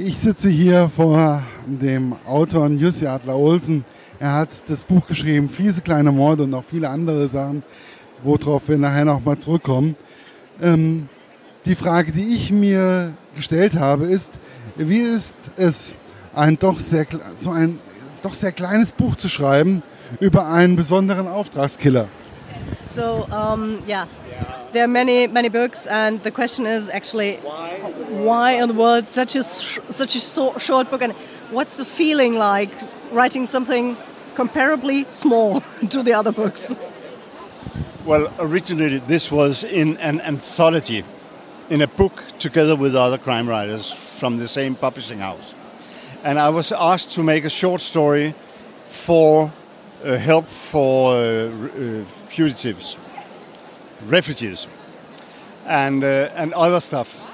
Ich sitze hier vor dem Autor Jussi Adler-Olsen. Er hat das Buch geschrieben, Fiese kleine Morde und auch viele andere Sachen, worauf wir nachher nochmal zurückkommen. Ähm, die Frage, die ich mir gestellt habe, ist, wie ist es, ein doch sehr, so ein doch sehr kleines Buch zu schreiben über einen besonderen Auftragskiller? So, um, yeah, there are many, many books, and the question is actually why in the world such a such a short book, and what's the feeling like writing something comparably small to the other books? Well, originally this was in an anthology, in a book together with other crime writers from the same publishing house, and I was asked to make a short story for uh, help for uh, uh, fugitives, refugees, and uh, and other stuff.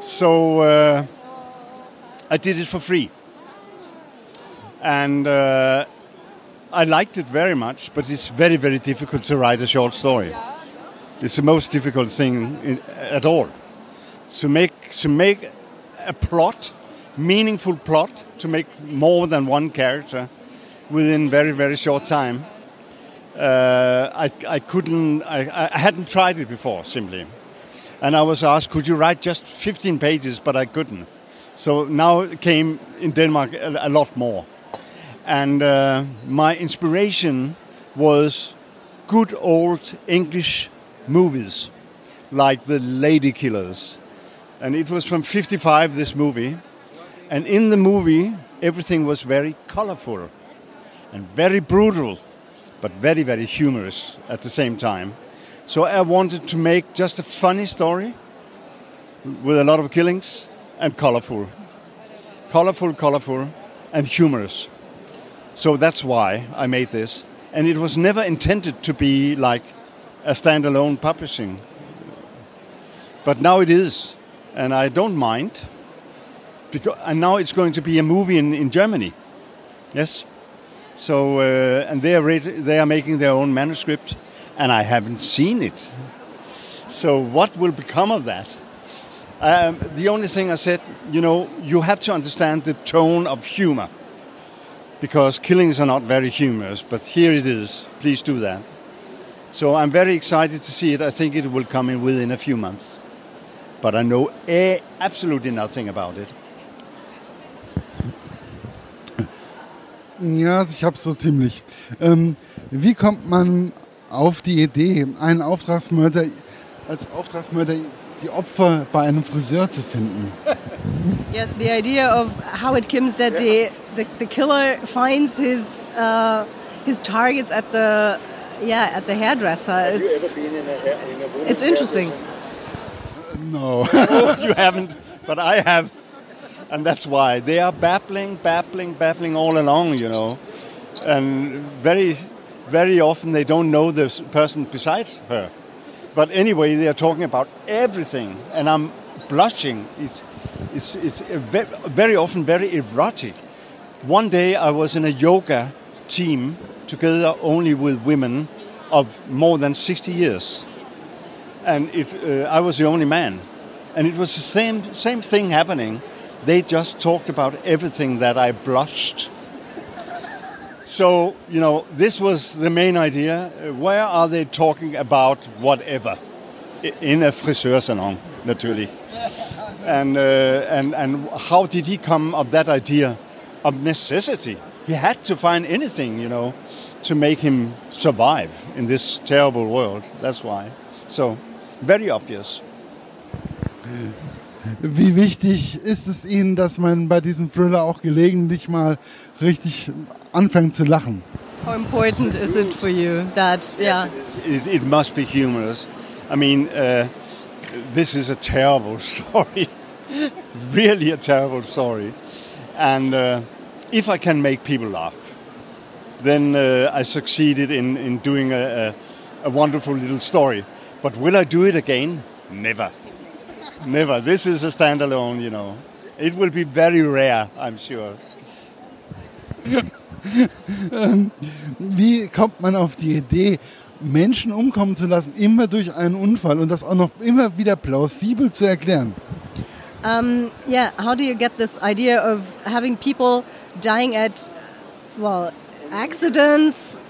So uh, I did it for free, and uh, I liked it very much. But it's very very difficult to write a short story. It's the most difficult thing in, at all. To make to make a plot, meaningful plot, to make more than one character within very very short time. Uh, I, I couldn't I, I hadn't tried it before simply, and I was asked, could you write just 15 pages? But I couldn't. So now came in Denmark a, a lot more, and uh, my inspiration was good old English movies like The Lady Killers, and it was from 55 this movie, and in the movie everything was very colorful and very brutal, but very, very humorous at the same time. So I wanted to make just a funny story with a lot of killings and colorful. Colorful, colorful, and humorous. So that's why I made this. And it was never intended to be like a standalone publishing. But now it is. And I don't mind. Because, and now it's going to be a movie in, in Germany. Yes. So uh, and they are they are making their own manuscript, and I haven't seen it. So what will become of that? Um, the only thing I said, you know, you have to understand the tone of humor, because killings are not very humorous. But here it is. Please do that. So I'm very excited to see it. I think it will come in within a few months, but I know absolutely nothing about it. Ja, ich habe so ziemlich. Ähm, wie kommt man auf die Idee, einen Auftragsmörder als Auftragsmörder die Opfer bei einem Friseur zu finden? Yeah, the idea of how it comes that the, the, the killer finds his uh, his targets at the yeah at the hairdresser. Have it's, you ever been in a, hair, in a it's interesting. No, you haven't, but I have. And that's why they are babbling, babbling, babbling all along, you know. And very, very often they don't know the person beside her. But anyway, they are talking about everything. And I'm blushing. It's, it's, it's very often very erotic. One day I was in a yoga team together only with women of more than 60 years. And uh, I was the only man. And it was the same, same thing happening they just talked about everything that I blushed. So, you know, this was the main idea. Where are they talking about whatever? In a friseursalon, natürlich. And, uh, and, and how did he come of that idea? Of necessity. He had to find anything, you know, to make him survive in this terrible world. That's why. So, very obvious. Wie wichtig ist es Ihnen, dass man bei diesem Thriller auch gelegentlich mal richtig anfängt zu lachen? How important is it for you that yeah? It, it must be humorous. I mean, uh, this is a terrible story, really a terrible story, and uh, if I can make people laugh, then uh, I succeeded in in doing a, a, a wonderful little story. But will I do it again? Never. Never. This is a standalone, you know. It will be very rare, I'm sure. Ähm, wie kommt man auf die Idee, Menschen umkommen zu lassen, immer durch einen Unfall und das auch noch immer wieder plausibel zu erklären? um, yeah, how do you get this idea of having people dying at, well, accidents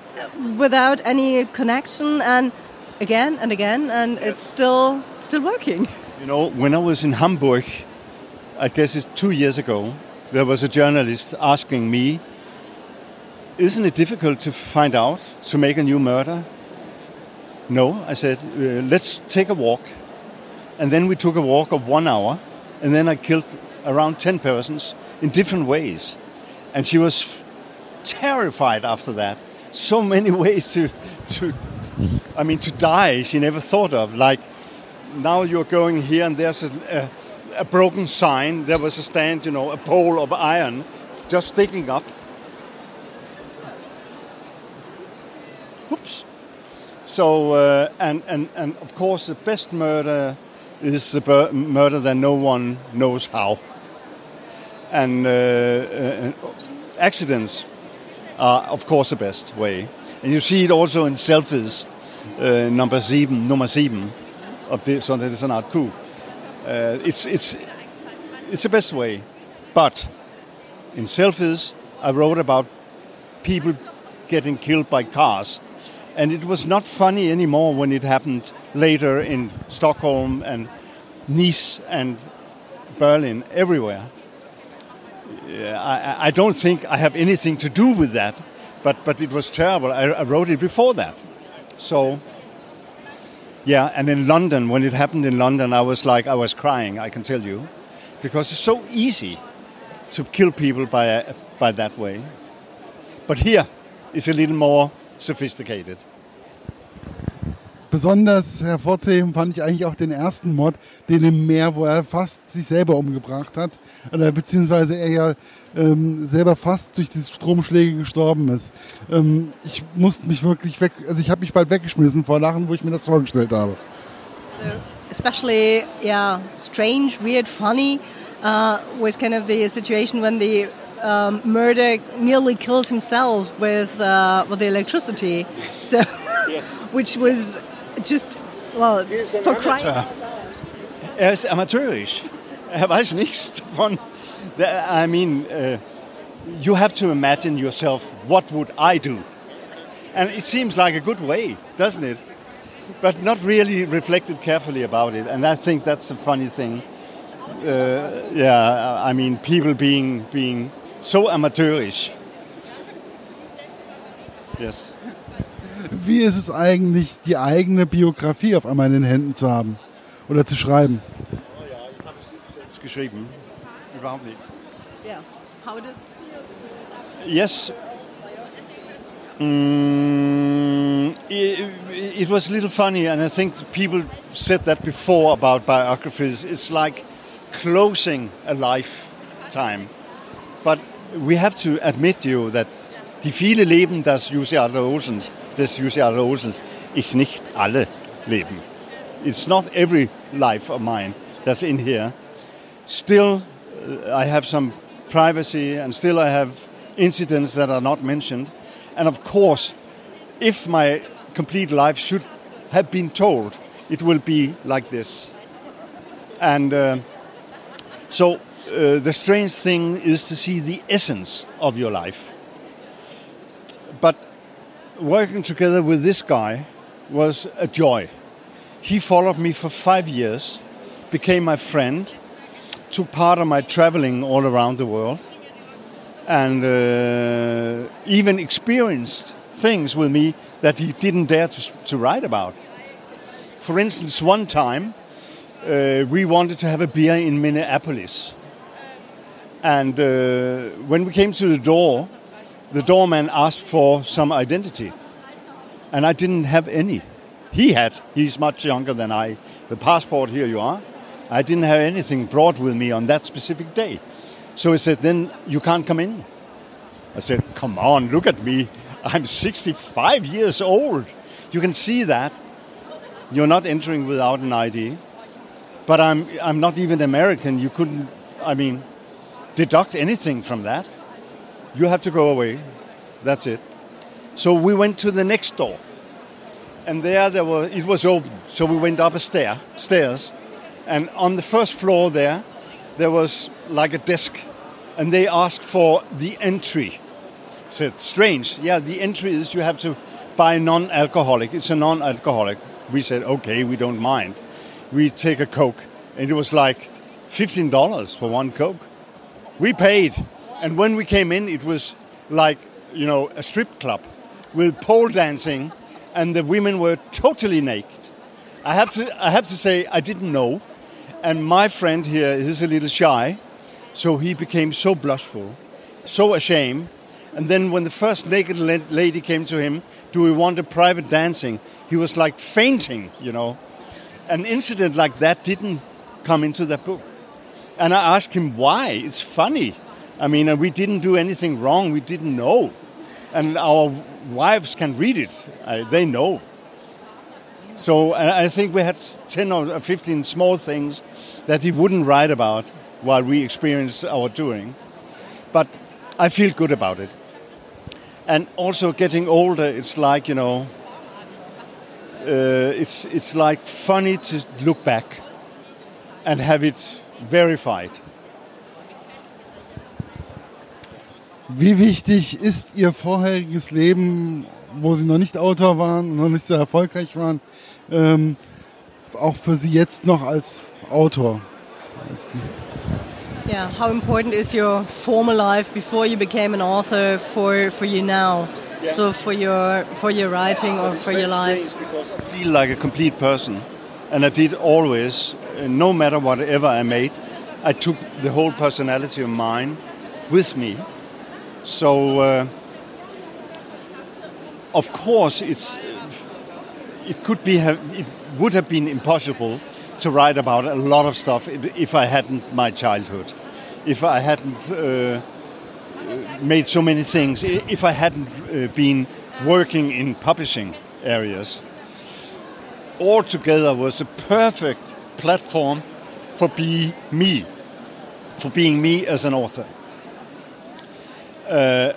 without any connection and again and again, and it's still still working. You know, when I was in Hamburg, I guess it's two years ago, there was a journalist asking me, "Isn't it difficult to find out to make a new murder?" No, I said, uh, "Let's take a walk," and then we took a walk of one hour, and then I killed around ten persons in different ways, and she was terrified after that. So many ways to to I mean, to die, she never thought of. Like, now you're going here and there's a, a, a, broken sign. There was a stand, you know, a pole of iron just sticking up. Oops. So, uh, and, and, and of course, the best murder is a murder that no one knows how. And uh, uh, accidents are, of course, the best way. And you see it also in selfies, uh, number seven, number seven, of the, så det er sådan et coup. Uh, it's, it's, it's the best way. But in selfies, I wrote about people getting killed by cars. And it was not funny anymore when it happened later in Stockholm and Nice and Berlin, everywhere. I, I don't think I have anything to do with that but but it was terrible. I, I wrote it before that, so yeah. And in London, when it happened in London, I was like I was crying. I can tell you, because it's so easy to kill people by by that way. But here, it's a little more sophisticated. Besonders hervorzuheben fand ich eigentlich auch den ersten Mod, den im Meer, wo er fast sich selber umgebracht hat, oder beziehungsweise er ja ähm, selber fast durch die Stromschläge gestorben ist. Ähm, ich musste mich wirklich weg, also ich habe mich bald weggeschmissen vor Lachen, wo ich mir das vorgestellt habe. So, especially, yeah, strange, weird, funny uh, was kind of the situation when the um, murder nearly killed himself with uh, with the electricity. So, yeah. which was just, well, for crying. Er ist amateurisch. Er weiß nichts davon. I mean, uh, you have to imagine yourself, what would I do? And it seems like a good way, doesn't it? But not really reflected carefully about it. And I think that's a funny thing. Uh, yeah, I mean, people being, being so amateurish. Yes. Wie ist es eigentlich, die eigene Biografie auf einmal in den Händen zu haben oder zu schreiben? Oh ja, ich habe es selbst geschrieben. Überhaupt nicht. Yeah. How does it feel to... Yes. Mm, it, it, was a little funny, and I think people said that before about biographies. It's like closing a lifetime. But we have to admit you that die viele Leben des Jussi Adler Olsens des Jussi Olsens, ich nicht alle leben. It's not every life of mine that's in here. Still, uh, I have some privacy and still I have incidents that are not mentioned. And of course, if my complete life should have been told, it will be like this. And uh, so uh, the strange thing is to see the essence of your life. Working together with this guy was a joy. He followed me for five years, became my friend, took part of my traveling all around the world, and uh, even experienced things with me that he didn't dare to, to write about. For instance, one time uh, we wanted to have a beer in Minneapolis. And uh, when we came to the door, the doorman asked for some identity, and I didn't have any. He had. He's much younger than I. The passport, here you are. I didn't have anything brought with me on that specific day. So he said, Then you can't come in. I said, Come on, look at me. I'm 65 years old. You can see that. You're not entering without an ID. But I'm, I'm not even American. You couldn't, I mean, deduct anything from that you have to go away. That's it. So we went to the next door, and there there was it was open. So we went up a stair, stairs, and on the first floor there there was like a desk, and they asked for the entry. Said strange. Yeah, the entry is you have to buy non-alcoholic. It's a non-alcoholic. We said okay, we don't mind. We take a coke, and it was like fifteen dollars for one coke. We paid, and when we came in, it was like you know a strip club with pole dancing, and the women were totally naked. I have to I have to say I didn't know, and my friend here is a little shy, so he became so blushful, so ashamed. And then when the first naked lady came to him, do we want a private dancing? He was like fainting, you know. An incident like that didn't come into that book. And I asked him why. It's funny. I mean, we didn't do anything wrong. We didn't know. And our wives can read it. They know. So I I think we had 10 or 15 small things that he wouldn't write about while we experienced our touring. But I feel good about it. And also getting older, it's like, you know, uh, it's, it's like funny to look back and have it verified. Wie wichtig ist Ihr vorheriges Leben, wo Sie noch nicht Autor waren und noch nicht so erfolgreich waren, ähm, auch für Sie jetzt noch als Autor? Yeah, how important is your former life before you became an author for, for you now? So for your for your writing or for your life? because I feel like a complete person, and I did always, uh, no matter whatever I made, I took the whole personality of mine with me. So, uh, of course, it's it could be it would have been impossible to write about a lot of stuff if I hadn't my childhood, if I hadn't. Uh, made so many things if I hadn't uh, been working in publishing areas. Altogether was a perfect platform for being me, for being me as an author. Uh,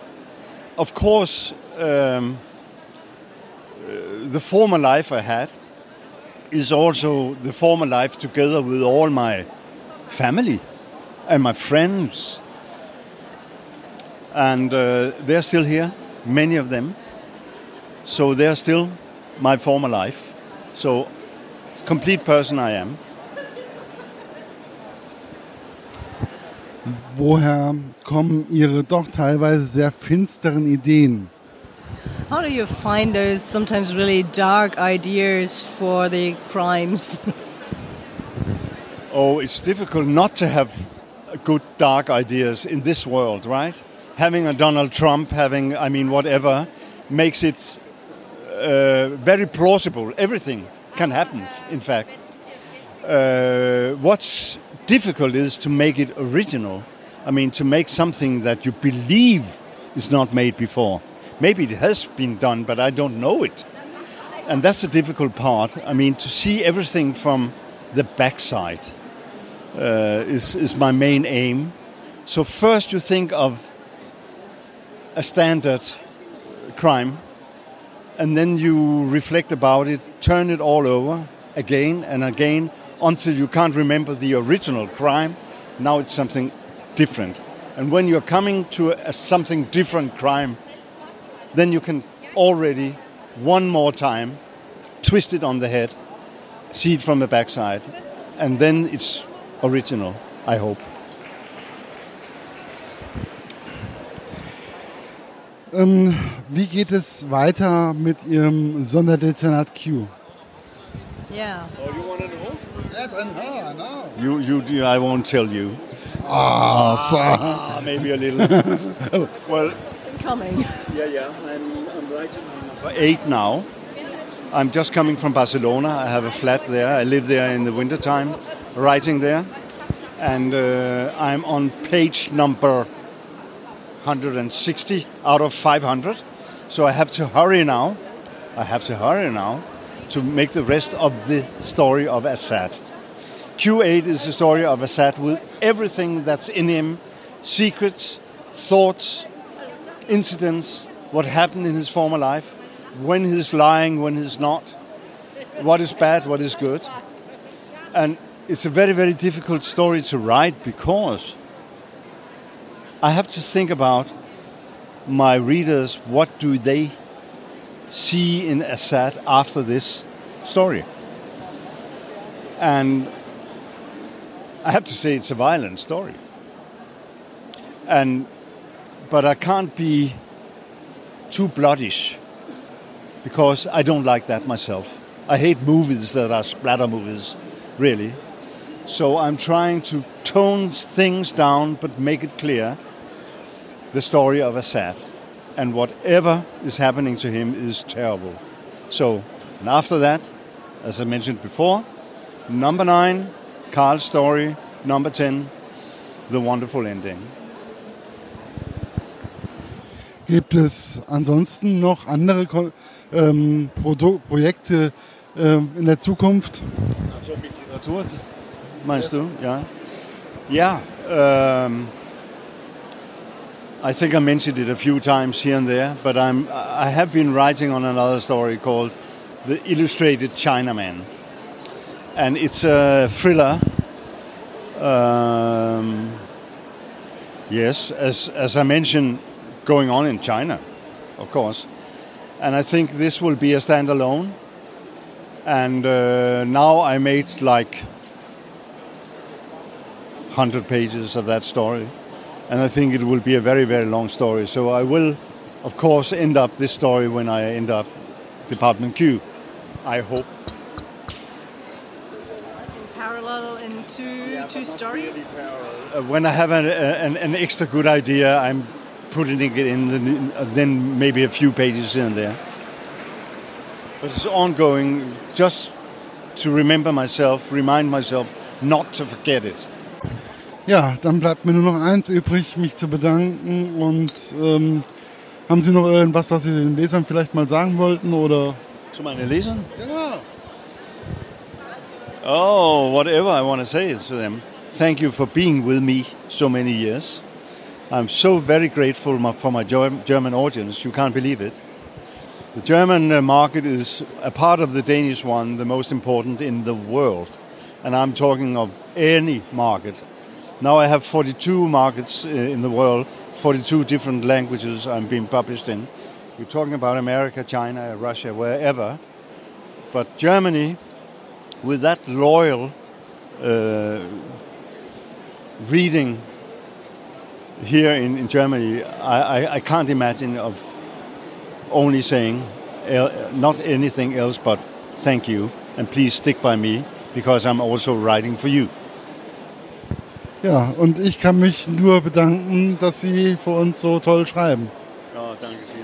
of course, um, uh, the former life I had is also the former life together with all my family and my friends and uh, they're still here, many of them. So they're still my former life. So, complete person I am. Woher kommen Ihre doch teilweise sehr finsteren Ideen? How do you find those sometimes really dark ideas for the crimes? Oh, it's difficult not to have good dark ideas in this world, right? Having a Donald Trump, having, I mean, whatever, makes it uh, very plausible. Everything can happen, in fact. Uh, what's difficult is to make it original. I mean, to make something that you believe is not made before. Maybe it has been done, but I don't know it. And that's the difficult part. I mean, to see everything from the backside uh, is, is my main aim. So, first, you think of a standard crime, and then you reflect about it, turn it all over again and again until you can't remember the original crime. Now it's something different. And when you're coming to a, something different crime, then you can already one more time twist it on the head, see it from the backside, and then it's original, I hope. Ähm, wie geht es weiter mit Ihrem Sonderdezernat Q? Yeah. Oh, you want to know? Yes, I know, I know. You, you, you, I won't tell you. Ah, so. Ah, maybe a little. well, Coming. yeah, yeah. I'm, I'm writing on eight now. I'm just coming from Barcelona. I have a flat there. I live there in the wintertime, writing there. And uh, I'm on page number 160 out of 500. So I have to hurry now. I have to hurry now to make the rest of the story of Assad. Q8 is the story of Assad with everything that's in him secrets, thoughts, incidents, what happened in his former life, when he's lying, when he's not, what is bad, what is good. And it's a very, very difficult story to write because I have to think about my readers. What do they see in Assad after this story? And I have to say it's a violent story. And but I can't be too bloodish because I don't like that myself. I hate movies that are splatter movies, really. So I'm trying to tone things down but make it clear the story of Assad. And whatever is happening to him is terrible. So, and after that, as I mentioned before, number nine, Carl's story. Number 10, The Wonderful Ending. Gibt es ansonsten noch andere ähm, Projekte ähm, in der Zukunft? Also mit Literatur, meinst du? Ja. Ja, um, I think I mentioned it a few times here and there, but I'm, I have been writing on another story called The Illustrated Chinaman. And it's a thriller. Um, yes, as, as I mentioned, going on in China, of course. And I think this will be a standalone. And uh, now I made like 100 pages of that story. And I think it will be a very, very long story. So I will, of course, end up this story when I end up Department Q. I hope. So in parallel in two, two stories? Uh, when I have an, an, an extra good idea, I'm putting it in, the, then maybe a few pages in there. But it's ongoing, just to remember myself, remind myself not to forget it. Ja, dann bleibt mir nur noch eins übrig, mich zu bedanken. Und ähm, haben Sie noch irgendwas, was Sie den Lesern vielleicht mal sagen wollten? Oder? Zu meinen Lesern? Ja. Oh, whatever I want to say is to them. Thank you for being with me so many years. I'm so very grateful for my German audience. You can't believe it. The German uh, market is a part of the Danish one, the most important in the world. And I'm talking of any market. Now I have 42 markets uh, in the world, 42 different languages I'm being published in. We're talking about America, China, Russia, wherever. But Germany, with that loyal uh, reading here in, in Germany, I, I, I, can't imagine of only saying not anything else but thank you and please stick by me because I'm also writing for you. Ja, und ich kann mich nur bedanken, dass Sie für uns so toll schreiben. Ja, danke vielmals.